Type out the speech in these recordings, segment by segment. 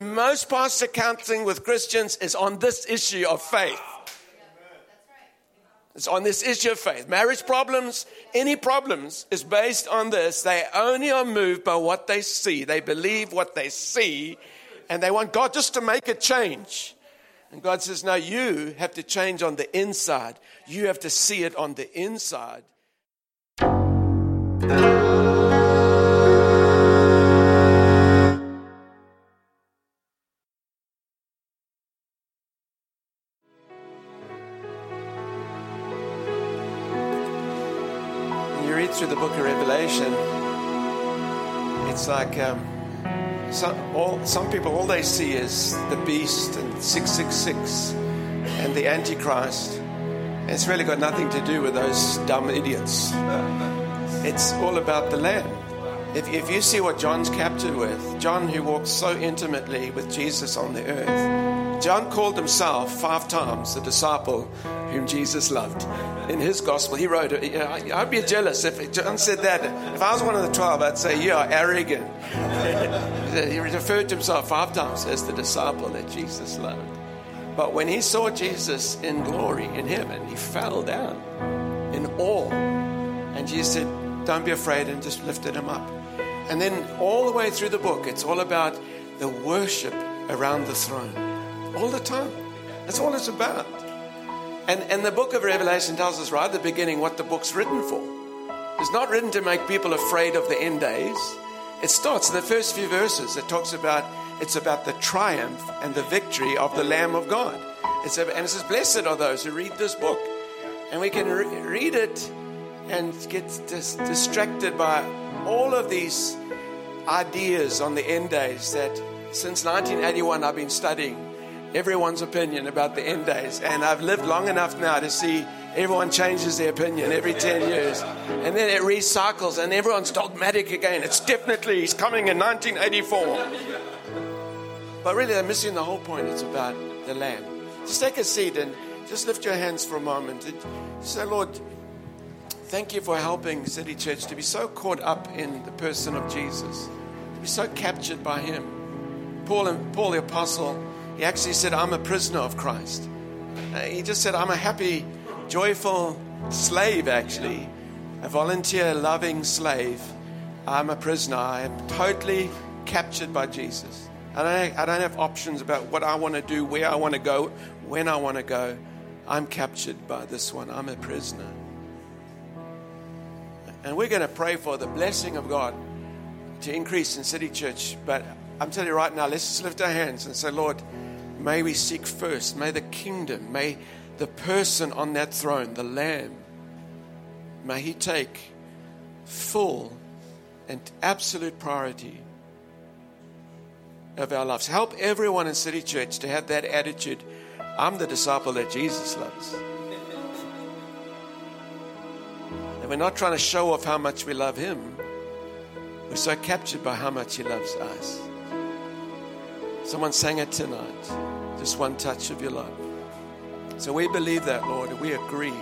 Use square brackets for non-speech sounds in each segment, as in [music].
Most pastor counseling with Christians is on this issue of faith. It's on this issue of faith. Marriage problems, any problems, is based on this. They only are moved by what they see. They believe what they see, and they want God just to make a change. And God says, No, you have to change on the inside. You have to see it on the inside. Like um, some, all, some people, all they see is the beast and 666 and the Antichrist. It's really got nothing to do with those dumb idiots. It's all about the Lamb. If, if you see what John's captured with, John, who walked so intimately with Jesus on the earth, John called himself five times the disciple whom Jesus loved. In his gospel, he wrote, uh, I'd be jealous if John said that. If I was one of the twelve, I'd say, You are arrogant. [laughs] he referred to himself five times as the disciple that Jesus loved. But when he saw Jesus in glory in heaven, he fell down in awe. And Jesus said, Don't be afraid, and just lifted him up. And then all the way through the book, it's all about the worship around the throne. All the time. That's all it's about. And, and the book of Revelation tells us right at the beginning what the book's written for. It's not written to make people afraid of the end days. It starts in the first few verses. It talks about it's about the triumph and the victory of the Lamb of God. It's and it says, "Blessed are those who read this book," and we can re- read it and get dis- distracted by all of these ideas on the end days that since 1981 I've been studying everyone's opinion about the end days. And I've lived long enough now to see everyone changes their opinion every 10 years. And then it recycles and everyone's dogmatic again. It's definitely, he's coming in 1984. But really, they're missing the whole point. It's about the Lamb. Just take a seat and just lift your hands for a moment. And say, Lord, thank you for helping City Church to be so caught up in the person of Jesus, be so captured by Him. Paul, Paul the Apostle, he actually said, I'm a prisoner of Christ. Uh, he just said, I'm a happy, joyful slave, actually, a volunteer loving slave. I'm a prisoner. I am totally captured by Jesus. I don't, I don't have options about what I want to do, where I want to go, when I want to go. I'm captured by this one. I'm a prisoner. And we're going to pray for the blessing of God to increase in City Church. But I'm telling you right now, let's just lift our hands and say, Lord, May we seek first, may the kingdom, may the person on that throne, the Lamb, may he take full and absolute priority of our lives. Help everyone in City Church to have that attitude I'm the disciple that Jesus loves. And we're not trying to show off how much we love him, we're so captured by how much he loves us. Someone sang it tonight. Just one touch of your love. So we believe that, Lord, we agree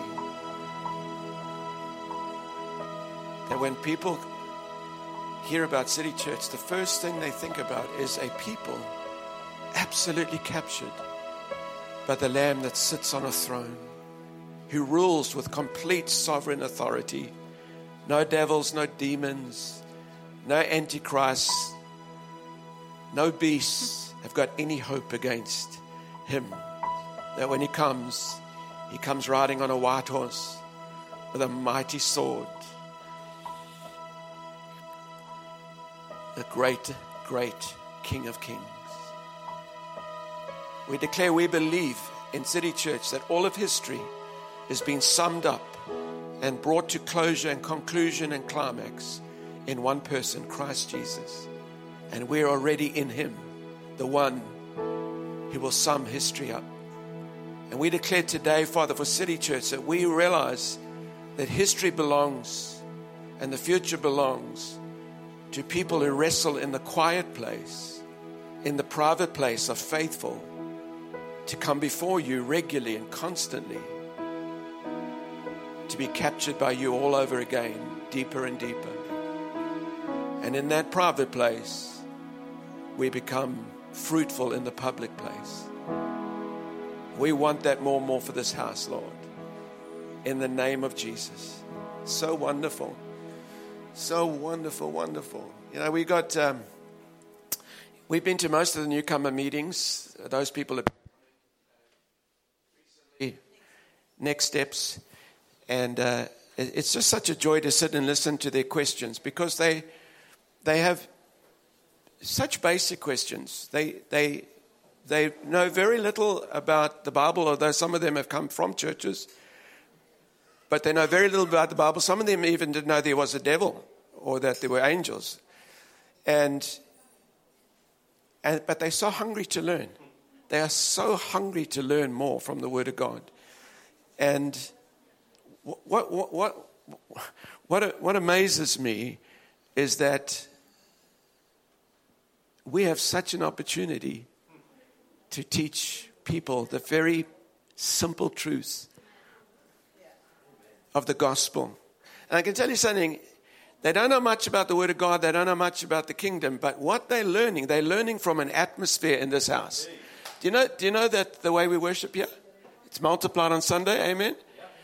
that when people hear about City Church, the first thing they think about is a people absolutely captured by the Lamb that sits on a throne, who rules with complete sovereign authority. No devils, no demons, no antichrist, no beasts have got any hope against him. That when he comes, he comes riding on a white horse with a mighty sword. The great, great King of Kings. We declare we believe in City Church that all of history has been summed up and brought to closure and conclusion and climax in one person, Christ Jesus. And we're already in Him the one who will sum history up. And we declare today, Father, for City Church, that we realize that history belongs and the future belongs to people who wrestle in the quiet place, in the private place, are faithful to come before you regularly and constantly, to be captured by you all over again, deeper and deeper. And in that private place, we become fruitful in the public place. We want that more and more for this house, Lord. In the name of Jesus. So wonderful. So wonderful, wonderful. You know, we got, um, we've been to most of the newcomer meetings. Those people have next steps. And uh, it's just such a joy to sit and listen to their questions because they, they have such basic questions. They, they, they know very little about the Bible, although some of them have come from churches. But they know very little about the Bible. Some of them even didn't know there was a devil or that there were angels. And, and, but they're so hungry to learn. They are so hungry to learn more from the Word of God. And what, what, what, what, what amazes me is that we have such an opportunity to teach people the very simple truth of the gospel. And I can tell you something, they don't know much about the Word of God, they don't know much about the kingdom, but what they're learning, they're learning from an atmosphere in this house. Do you know, do you know that the way we worship here? It's multiplied on Sunday, amen?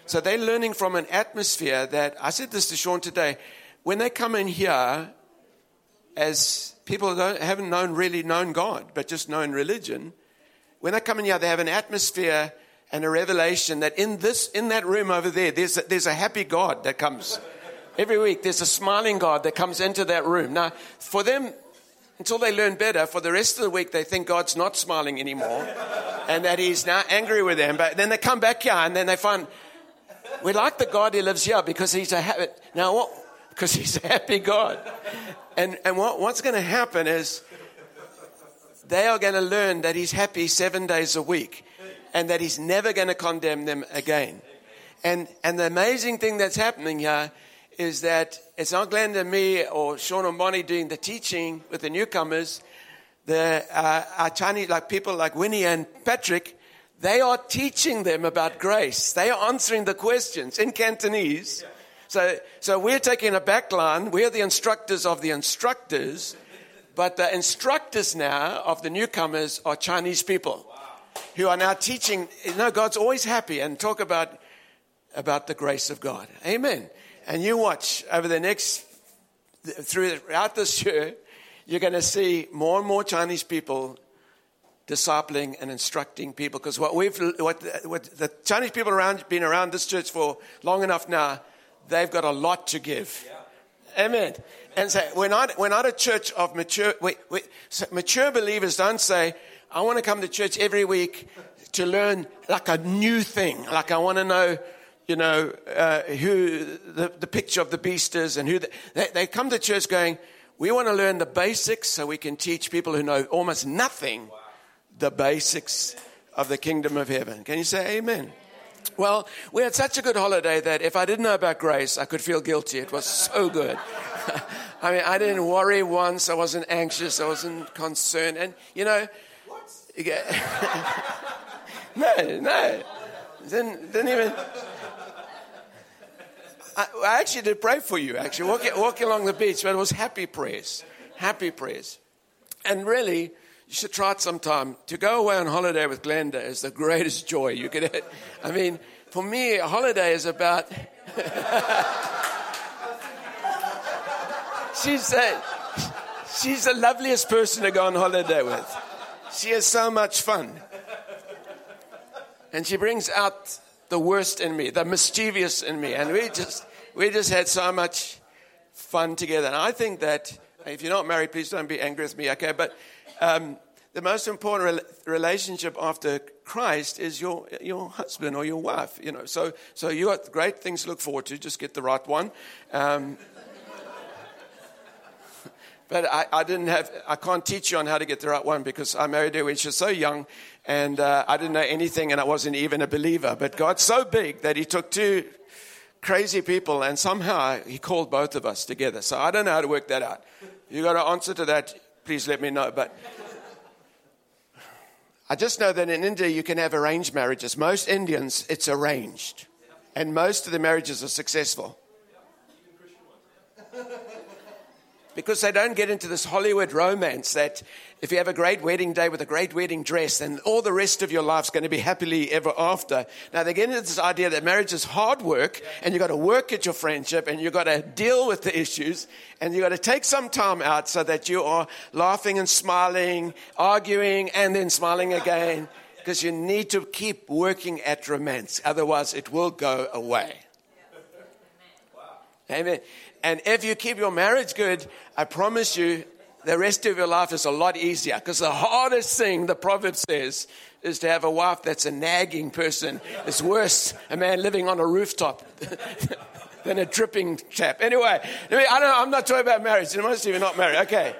So they're learning from an atmosphere that, I said this to Sean today, when they come in here as people don't, haven't known, really known God, but just known religion, when they come in here, they have an atmosphere and a revelation that in this, in that room over there, there's a, there's a happy God that comes. Every week, there's a smiling God that comes into that room. Now, for them, until they learn better, for the rest of the week, they think God's not smiling anymore and that He's now angry with them. But then they come back here and then they find, we like the God who lives here because He's a happy, now what? Because He's a [laughs] happy God. And, and what, what's going to happen is they are going to learn that He's happy seven days a week and that He's never going to condemn them again. And, and the amazing thing that's happening here is that it's not Glenda and me or Sean and Bonnie doing the teaching with the newcomers. The uh, our Chinese, like people like Winnie and Patrick, they are teaching them about grace. They are answering the questions in Cantonese. So, so we're taking a backline. We're the instructors of the instructors, but the instructors now of the newcomers are Chinese people who are now teaching. You know, God's always happy and talk about about the grace of God. Amen. And you watch over the next, through throughout this year, you're going to see more and more Chinese people discipling and instructing people. Because what we've, what, what the Chinese people around, been around this church for long enough now, they've got a lot to give. Yeah. Amen. And so we're not, we're not a church of mature, we, we, mature believers don't say, I want to come to church every week to learn like a new thing. Like I want to know you know, uh, who the, the picture of the beast is and who the, they, they come to church going, we want to learn the basics so we can teach people who know almost nothing the basics of the kingdom of heaven. Can you say amen? Well, we had such a good holiday that if I didn't know about grace, I could feel guilty. It was so good. [laughs] I mean, I didn't worry once. I wasn't anxious. I wasn't concerned. And, you know, what [laughs] no, no. Didn't, didn't even. I, I actually did pray for you, actually, walking, walking along the beach, but it was happy prayers. Happy prayers. And really, you should try it sometime. To go away on holiday with Glenda is the greatest [laughs] joy you could have. I mean, for me, a holiday is about. [laughs] she's, a, she's the loveliest person to go on holiday with. She has so much fun. And she brings out the worst in me, the mischievous in me. And we just, we just had so much fun together. And I think that if you're not married, please don't be angry with me, okay? But um, the most important re- relationship after Christ is your, your husband or your wife, you know. So, so you got great things to look forward to. Just get the right one. Um, [laughs] but I, I, didn't have, I can't teach you on how to get the right one because I married her when she was so young and uh, I didn't know anything and I wasn't even a believer. But God's so big that He took two crazy people and somehow He called both of us together. So I don't know how to work that out. You got an answer to that? Please let me know. But I just know that in India you can have arranged marriages. Most Indians, it's arranged. And most of the marriages are successful. Because they don't get into this Hollywood romance that if you have a great wedding day with a great wedding dress, then all the rest of your life's going to be happily ever after. Now they get into this idea that marriage is hard work and you've got to work at your friendship and you've got to deal with the issues and you've got to take some time out so that you are laughing and smiling, arguing and then smiling again because you need to keep working at romance. Otherwise it will go away. Amen. And if you keep your marriage good, I promise you, the rest of your life is a lot easier. Because the hardest thing, the proverb says, is to have a wife that's a nagging person. It's worse a man living on a rooftop [laughs] than a dripping chap. Anyway, I don't, I'm not talking about marriage. Most of you are not married. Okay.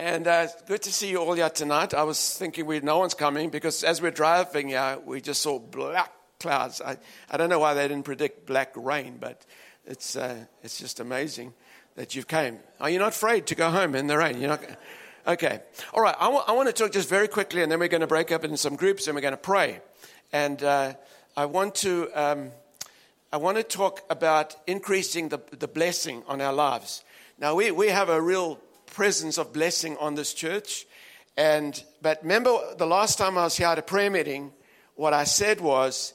And uh, good to see you all here tonight. I was thinking we no one's coming because as we're driving here, we just saw black clouds. I, I don't know why they didn't predict black rain, but it's, uh, it's just amazing that you've came. Are you not afraid to go home in the rain? You're not. Okay. All right. I, w- I want to talk just very quickly, and then we're going to break up into some groups, and we're going to pray. And uh, I want to. Um, I want to talk about increasing the, the blessing on our lives. Now, we, we have a real presence of blessing on this church. And, but remember the last time I was here at a prayer meeting, what I said was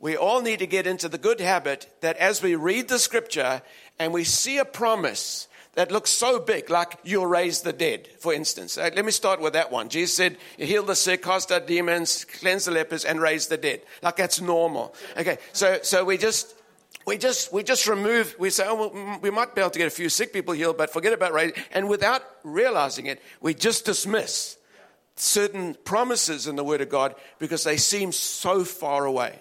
we all need to get into the good habit that as we read the scripture and we see a promise that looks so big, like you'll raise the dead, for instance. Uh, let me start with that one. Jesus said, heal the sick, cast out demons, cleanse the lepers, and raise the dead. Like that's normal. Okay, so, so we just, we just, we just remove, we say, oh, well, mm, we might be able to get a few sick people healed, but forget about raising. And without realizing it, we just dismiss certain promises in the Word of God because they seem so far away.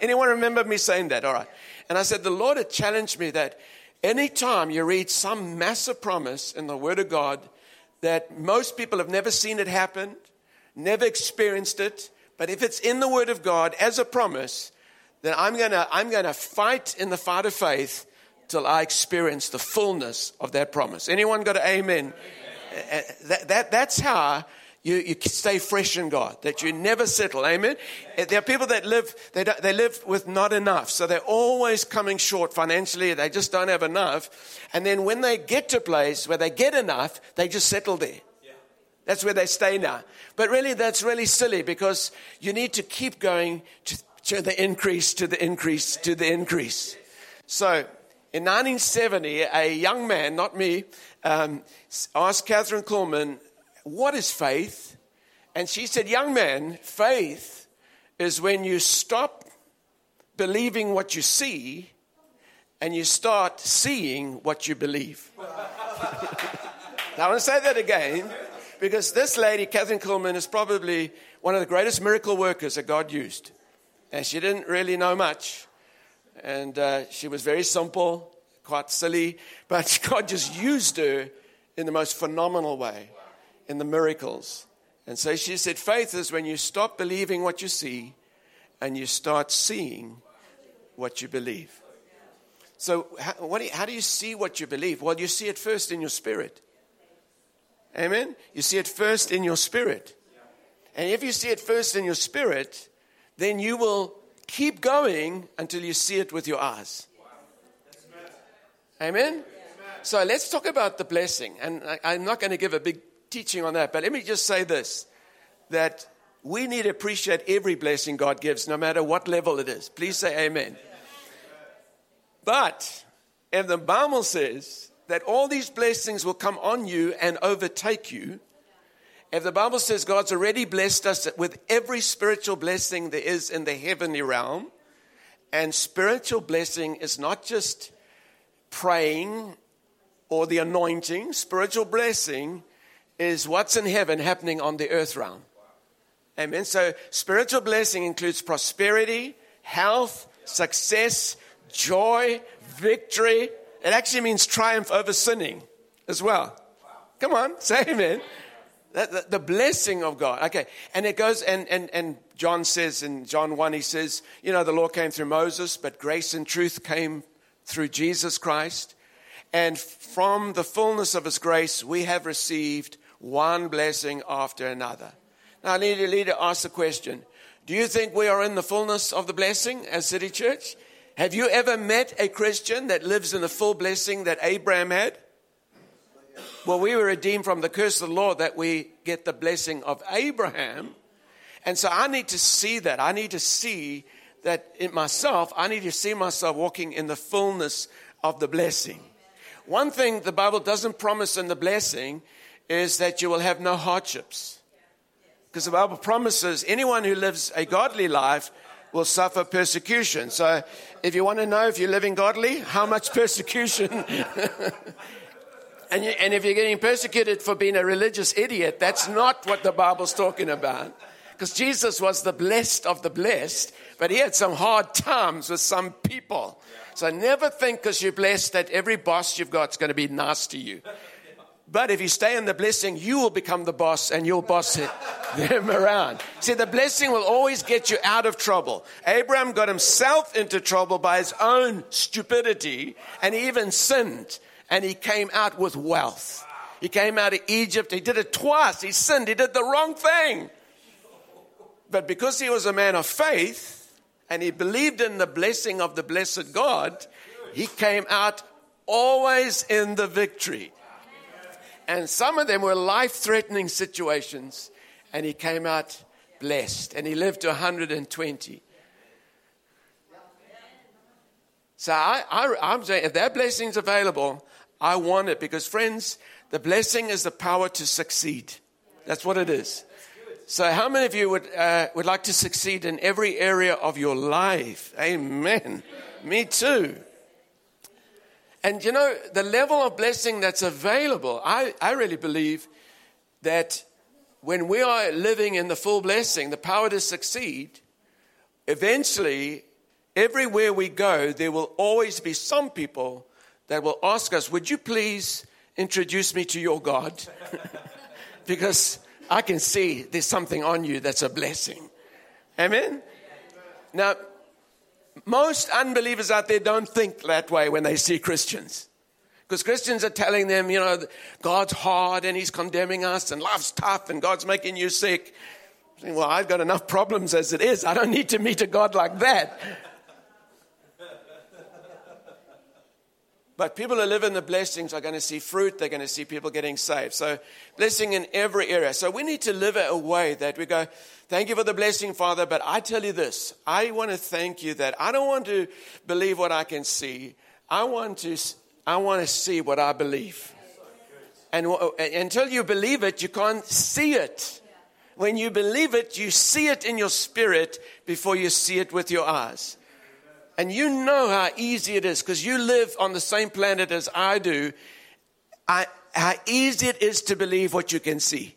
Anyone remember me saying that? All right. And I said, the Lord had challenged me that anytime you read some massive promise in the Word of God that most people have never seen it happen, never experienced it, but if it's in the Word of God as a promise, then I'm to I'm to fight in the fight of faith till I experience the fullness of that promise. Anyone got an amen? amen. That, that, that's how you, you stay fresh in God, that you never settle. Amen. There are people that live, they, they live with not enough. So they're always coming short financially. They just don't have enough. And then when they get to a place where they get enough, they just settle there. That's where they stay now. But really, that's really silly because you need to keep going to, to the increase, to the increase, to the increase. So in 1970, a young man, not me, um, asked Kathryn Kuhlman, what is faith? And she said, Young man, faith is when you stop believing what you see and you start seeing what you believe. [laughs] now, I want to say that again because this lady, Kathryn Kuhlman, is probably one of the greatest miracle workers that God used. And she didn't really know much. And uh, she was very simple, quite silly, but [laughs] God just used her in the most phenomenal way in the miracles. And so she said, faith is when you stop believing what you see and you start seeing what you believe. So, how, do you, how do you see what you believe? Well, you see it first in your spirit. Amen? You see it first in your spirit. And if you see it first in your spirit, then you will keep going until you see it with your eyes. Amen? So let's talk about the blessing. And I'm not going to give a big teaching on that. But let me just say this that we need to appreciate every blessing God gives, no matter what level it is. Please say amen. But if the Bible says that all these blessings will come on you and overtake you, if the Bible says God's already blessed us with every spiritual blessing there is in the heavenly realm, and spiritual blessing is not just praying or the anointing, spiritual blessing is what's in heaven happening on the earth realm. Amen. So spiritual blessing includes prosperity, health, success, joy, victory. It actually means triumph over sinning as well. Come on, [laughs] say amen. The, the, blessing of God. Okay. And it goes, and, and, and John says in John 1, he says, you know, the law came through Moses, but grace and truth came through Jesus Christ. And from the fullness of his grace, we have received one blessing after another. Now, I need, a to ask the question Do you think we are in the fullness of the blessing as City Church? Have you ever met a Christian that lives in the full blessing that Abraham had? Well, we were redeemed from the curse of the law that we get the blessing of Abraham. And so I need to see that. I need to see that in myself, I need to see myself walking in the fullness of the blessing. One thing the Bible doesn't promise in the blessing is that you will have no hardships. Because the Bible promises anyone who lives a godly life will suffer persecution. So if you want to know if you're living godly, how much [laughs] persecution. [laughs] and, you, and if you're getting persecuted for being a religious idiot, that's not what the Bible's talking about. Because Jesus was the blessed of the blessed, but he had some hard times with some people. So never think because you're blessed that every boss you've got is going to be nice to you. But if you stay in the blessing, you will become the boss and you'll boss it, [laughs] them around. See, the blessing will always get you out of trouble. Abraham got himself into trouble by his own stupidity and he even sinned and he came out with wealth. He came out of Egypt. He did it twice. He sinned. He did the wrong thing. But because he was a man of faith and he believed in the blessing of the blessed God, he came out always in the victory. And some of them were life threatening situations. And he came out blessed. And he lived to 120. So I, I, am saying if that blessing is available, I want it because, friends, the blessing is the power to succeed. That's what it is. So, how many of you would, uh, would like to succeed in every area of your life? Amen. Me too. And you know, the level of blessing that's available, I, I really believe that when we are living in the full blessing, the power to succeed, eventually, everywhere we go, there will always be some people that will ask us, Would you please introduce me to your God? [laughs] because I can see there's something on you that's a blessing. Amen? Now, most unbelievers out there don't think that way when they see Christians. Because Christians are telling them, you know, God's hard and He's condemning us and life's tough and God's making you sick. Well, I've got enough problems as it is. I don't need to meet a God like that. But people who live in the blessings are going to see fruit. They're going to see people getting saved. So, blessing in every area. So, we need to live a way that we go, Thank you for the blessing, Father. But I tell you this I want to thank you that I don't want to believe what I can see. I want to, I want to see what I believe. And until you believe it, you can't see it. When you believe it, you see it in your spirit before you see it with your eyes. And you know how easy it is because you live on the same planet as I do. I, how easy it is to believe what you can see.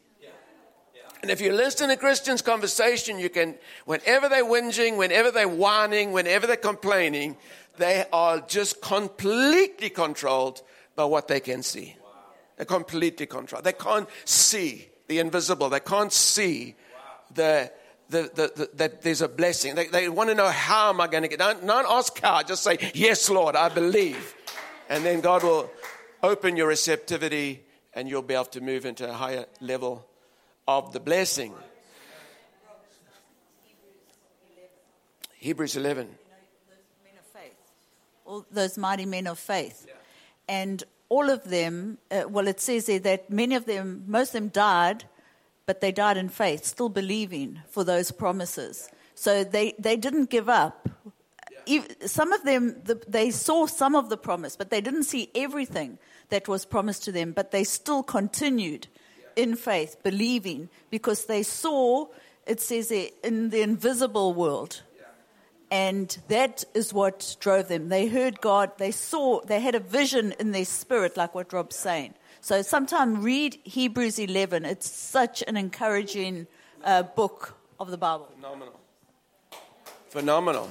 And if you listen to Christians' conversation, you can, whenever they're whinging, whenever they're whining, whenever they're complaining, they are just completely controlled by what they can see. They're completely controlled. They can't see the invisible. They can't see the, the, the, the, that there's a blessing. They, they want to know how am I going to get. Don't, don't ask how. Just say, Yes, Lord, I believe. And then God will open your receptivity and you'll be able to move into a higher level of the blessing. Hebrews 11. All those mighty men of faith. And all of them, uh, well, it says there that many of them, most of them died but they died in faith, still believing for those promises. So they, they didn't give up. Some of them, they saw some of the promise, but they didn't see everything that was promised to them, but they still continued in faith, believing, because they saw, it says in the invisible world. And that is what drove them. They heard God, they saw, they had a vision in their spirit, like what Rob's saying. So sometime read Hebrews 11. It's such an encouraging uh, book of the Bible. Phenomenal. Phenomenal.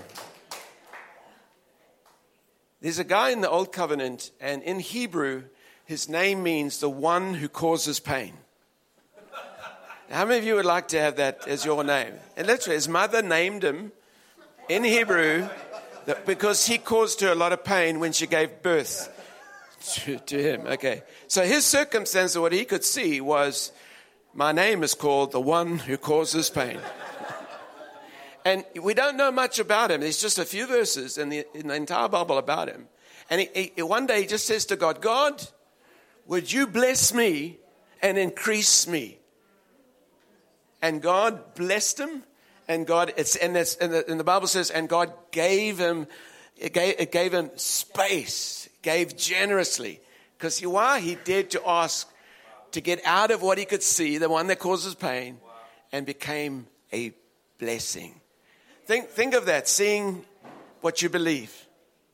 There's a guy in the Old Covenant, and in Hebrew, his name means the one who causes pain. How many of you would like to have that as your name? And literally, his mother named him in Hebrew because he caused her a lot of pain when she gave birth to, to him. Okay. So his circumstance, what he could see was, my name is called the one who causes pain. [laughs] And we don't know much about him. There's just a few verses in the, in the entire Bible about him. And he, he, one day he just says to God, God, would you bless me and increase me? And God blessed him. And God, it's, and, it's, and, the, and the Bible says, and God gave him, it gave, it gave him space, gave generously. Because why? He dared to ask to get out of what he could see, the one that causes pain, and became a blessing. Think, think of that, seeing what you believe.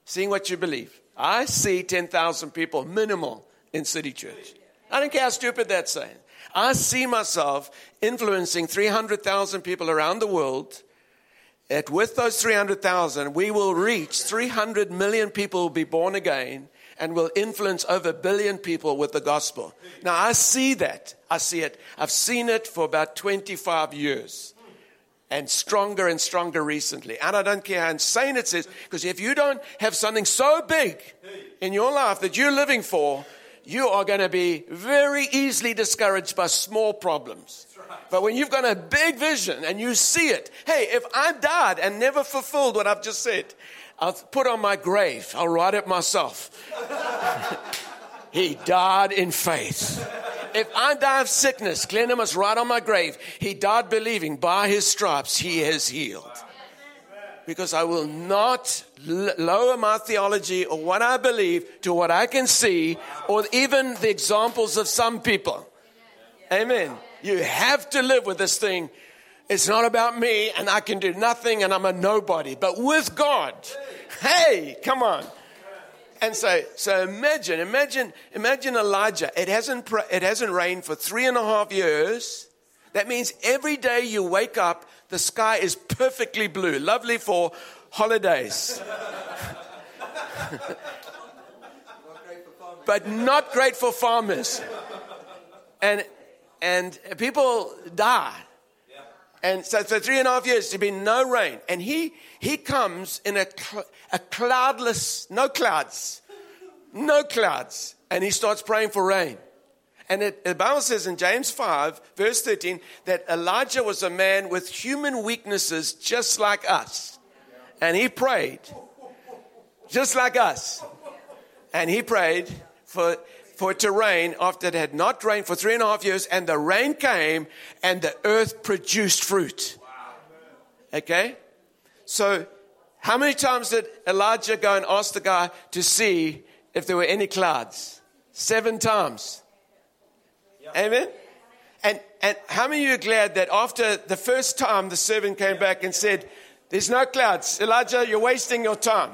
Seeing what you believe. I see 10,000 people minimal in City Church. I don't care how stupid that's saying. I see myself influencing 300,000 people around the world. That with those 300,000, we will reach 300 million people will be born again and will influence over a billion people with the gospel. Now, I see that. I see it. I've seen it for about 25 years and stronger and stronger recently. And I don't care how insane it is, because if you don't have something so big in your life that you're living for, you are going to be very easily discouraged by small problems. But when you've got a big vision and you see it, hey, if I died and never fulfilled what I've just said, I'll put on my grave, I'll write it myself. [laughs] he died in faith. If I die of sickness, Glenda must write on my grave, he died believing by his stripes he is healed. Because I will not lower my theology or what I believe to what I can see or even the examples of some people. Amen. You have to live with this thing. It's not about me and I can do nothing and I'm a nobody. But with God, hey, come on. And so, so imagine, imagine, imagine Elijah. It hasn't, it hasn't rained for three and a half years. That means every day you wake up, the sky is perfectly blue, lovely for holidays. [laughs] but not great for farmers. And, and people die. And so for three and a half years, there's been no rain. And he, he comes in a, cl- a cloudless, no clouds, no clouds. And he starts praying for rain. And it, the Bible says in James 5, verse 13, that Elijah was a man with human weaknesses just like us. And he prayed just like us. And he prayed for, for it to rain after it had not rained for three and a half years, and the rain came, and the earth produced fruit. Okay? So, how many times did Elijah go and ask the guy to see if there were any clouds? Seven times. Amen? And, and how many of you are glad that after the first time the servant came back and said, there's no clouds. Elijah, you're wasting your time.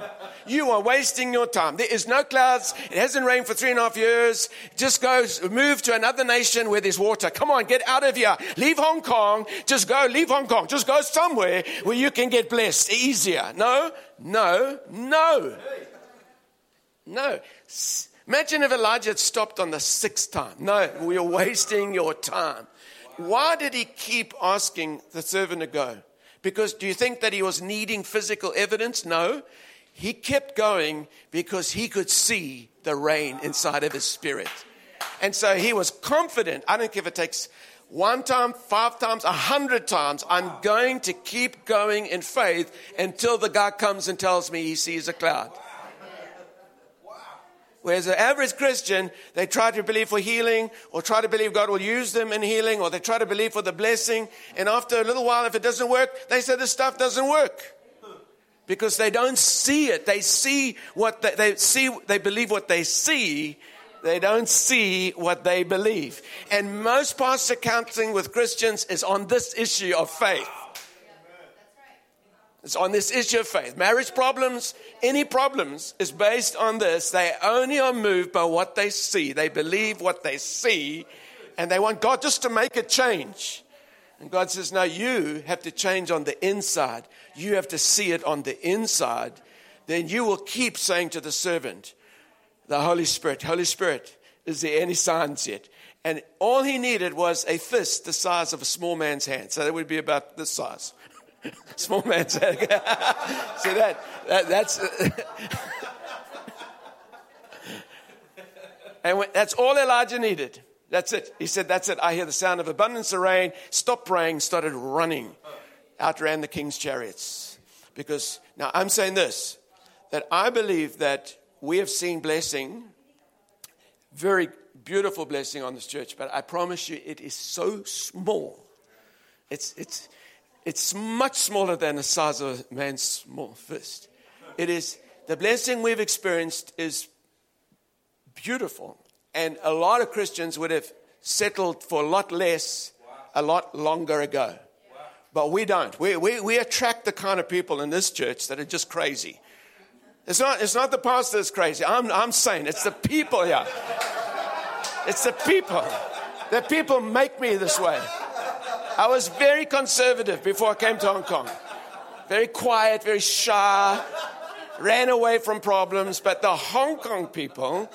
You are wasting your time. There is no clouds. It hasn't rained for three and a half years. Just go move to another nation where there's water. Come on, get out of here. Leave Hong Kong. Just go, leave Hong Kong. Just go somewhere where you can get blessed easier. No, no, no. No. Imagine if Elijah had stopped on the sixth time. No, we are wasting your time. Why did he keep asking the servant to go? Because do you think that he was needing physical evidence? No. He kept going because he could see the rain inside of his spirit. And so he was confident. I don't care if it takes one time, five times, a hundred times. I'm going to keep going in faith until the guy comes and tells me he sees a cloud. Whereas the average Christian, they try to believe for healing or try to believe God will use them in healing or they try to believe for the blessing. And after a little while, if it doesn't work, they say this stuff doesn't work. Because they don't see it. They see what they, they see, they believe what they see. They don't see what they believe. And most pastor counseling with Christians is on this issue of faith. It's on this issue of faith. Marriage problems, any problems, is based on this. They only are moved by what they see. They believe what they see, and they want God just to make a change. And God says, No, you have to change on the inside. You have to see it on the inside. Then you will keep saying to the servant, the Holy Spirit, Holy Spirit, is there any signs yet? And all he needed was a fist the size of a small man's hand. So that would be about this size. [laughs] Small man said. [laughs] See that, that that's. [laughs] and when, that's all Elijah needed. That's it. He said, That's it. I hear the sound of abundance of rain. Stopped praying, started running. outran the king's chariots. Because now I'm saying this that I believe that we have seen blessing, very beautiful blessing on this church, but I promise you it is so small. It's, it's, it's much smaller than the size of a man's small fist. It is, the blessing we've experienced is beautiful. And a lot of Christians would have settled for a lot less a lot longer ago. But we don't. We, we, we attract the kind of people in this church that are just crazy. It's not, it's not the pastor that's crazy. I'm, I'm saying it's the people here. It's the people. The people make me this way. I was very conservative before I came to Hong Kong. Very quiet, very shy, ran away from problems. But the Hong Kong people,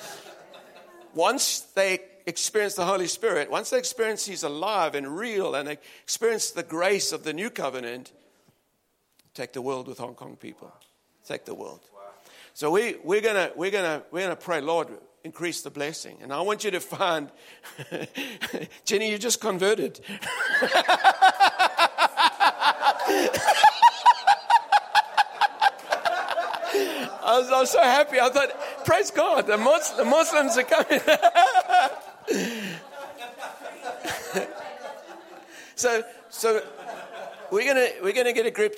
once they experience the Holy Spirit, once they experience He's alive and real and they experience the grace of the new covenant, take the world with Hong Kong people. Take the world. So we, we're going we're gonna, we're gonna pray, Lord, increase the blessing. And I want you to find, [laughs] Jenny, you just converted. [laughs] I was, I was, so happy. I thought, praise God, the, the Muslims are coming. [laughs] so, so we're gonna we're gonna get a group,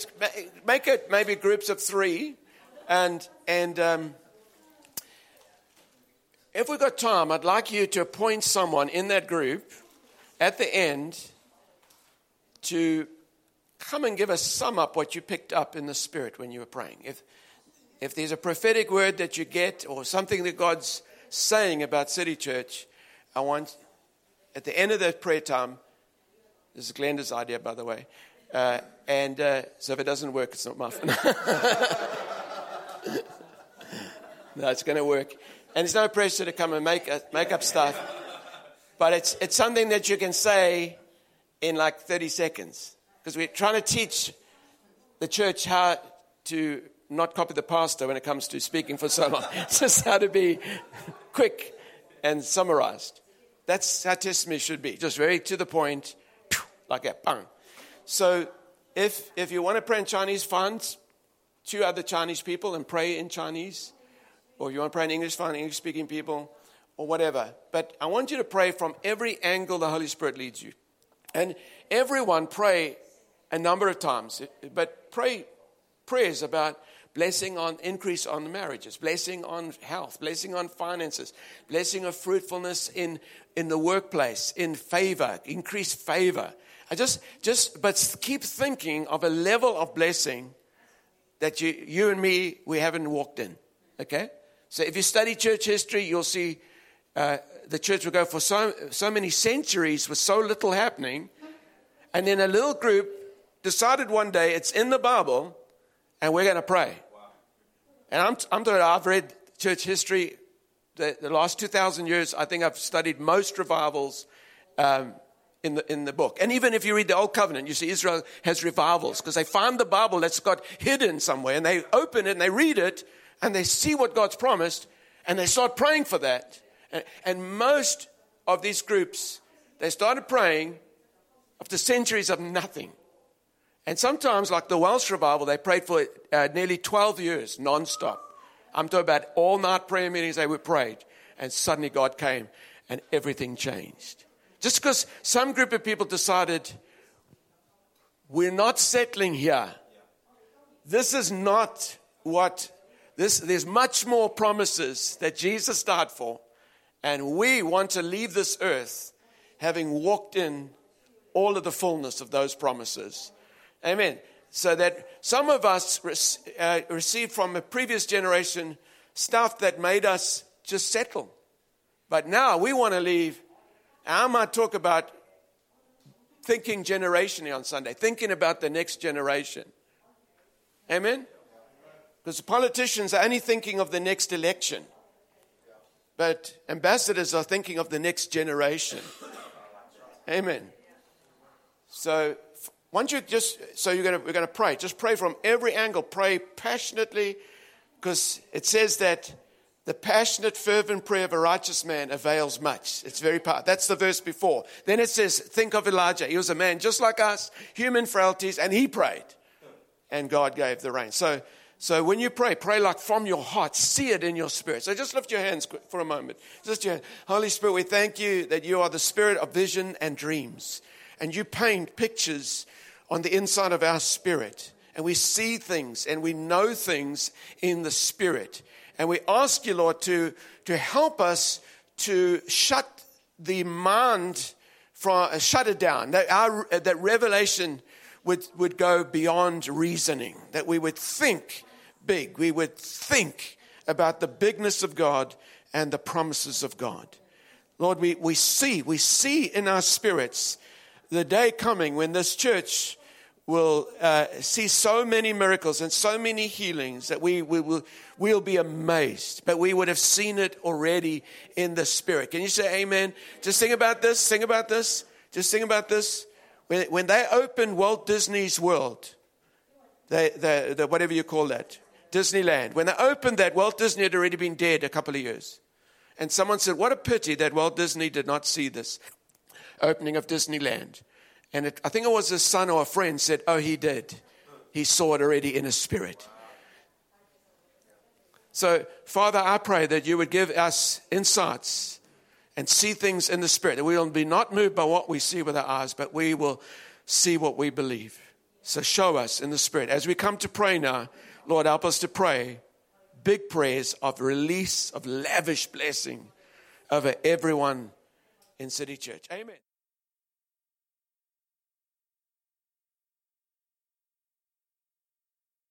make it maybe groups of three, and and um, if we've got time, I'd like you to appoint someone in that group at the end to come and give us sum up what you picked up in the spirit when you were praying. If if there's a prophetic word that you get or something that God's saying about City Church, I want at the end of that prayer time, this is Glenda's idea, by the way, uh, and uh, so if it doesn't work, it's not my fault. [laughs] no, it's going to work. And there's no pressure to come and make, uh, make up stuff. But it's, it's something that you can say in like 30 seconds. Because we're trying to teach the church how to not copy the pastor when it comes to speaking for so long. It's [laughs] just how to be quick and summarized. That's how testimony should be. Just very to the point, like that, bang. So if, if you want to pray in Chinese, find two other Chinese people and pray in Chinese. Or you want to pray in English, find English speaking people or whatever. But I want you to pray from every angle the Holy Spirit leads you. And everyone pray a number of times, but pray prayers about blessing on increase on marriages, blessing on health, blessing on finances, blessing of fruitfulness in, in the workplace, in favor, increased favor. I just, just, but keep thinking of a level of blessing that you, you and me, we haven't walked in. Okay? So if you study church history, you'll see uh, the church will go for so, so many centuries with so little happening. And then a little group decided one day it's in the Bible and we're going to pray. And I'm, I'm I've read church history the, the, last 2,000 years. I think I've studied most revivals um, in, the, in the book. And even if you read the Old Covenant, you see Israel has revivals because they find the Bible that's got hidden somewhere and they open it and they read it and they see what God's promised and they start praying for that. And, most of these groups, they started praying after centuries of nothing. And sometimes, like the Welsh revival, they prayed for uh, nearly 12 years non-stop. I'm talking about all night prayer meetings they were prayed. And suddenly God came and everything changed. Just because some group of people decided, we're not settling here. This is not what this, there's much more promises that Jesus died for, and we want to leave this earth having walked in all of the fullness of those promises. Amen. So that some of us uh, received from a previous generation stuff that made us just settle. But now we want to leave. I might talk about thinking generationally on Sunday, thinking about the next generation. Amen? Because politicians are only thinking of the next election, but ambassadors are thinking of the next generation. Amen. So, once you just, so you're gonna, we're going to pray. Just pray from every angle. Pray passionately, because it says that The passionate, fervent prayer of a righteous man avails much. It's very powerful. That's the verse before. Then it says, Think of Elijah. He was a man just like us, human frailties, and he prayed. And God gave the rain. So, so when you pray, pray like from your heart. See it in your spirit. So just lift your hands for a moment. Just your Holy Spirit, we thank you that you are the spirit of vision and dreams. And you paint pictures on the inside of our spirit. And we see things and we know things in the spirit. And we ask you, Lord, to, to help us to shut the mind from, uh, shut it down. That, our, that revelation would, would go beyond reasoning, that we would think big. We would think about the bigness of God and the promises of God. Lord, we, we see, we see in our spirits the day coming when this church will uh, see so many miracles and so many healings that we, we will we'll be amazed. But we would have seen it already in the spirit. Can you say amen? Just think about this. Sing about this. Just think about this. When, when they opened Walt Disney's World, whatever you call that, Disneyland, when they opened that, Walt Disney had already been dead a couple of years. And someone said, What a pity that Walt Disney did not see this opening of Disneyland. And it, I think it was a son or a friend said, Oh, he did. He saw it already in his spirit. So, Father, I pray that you would give us insights and see things in the spirit, that we will be not moved by what we see with our eyes, but we will see what we believe. So, show us in the spirit. As we come to pray now, Lord, help us to pray big prayers of release, of lavish blessing over everyone in City Church. Amen.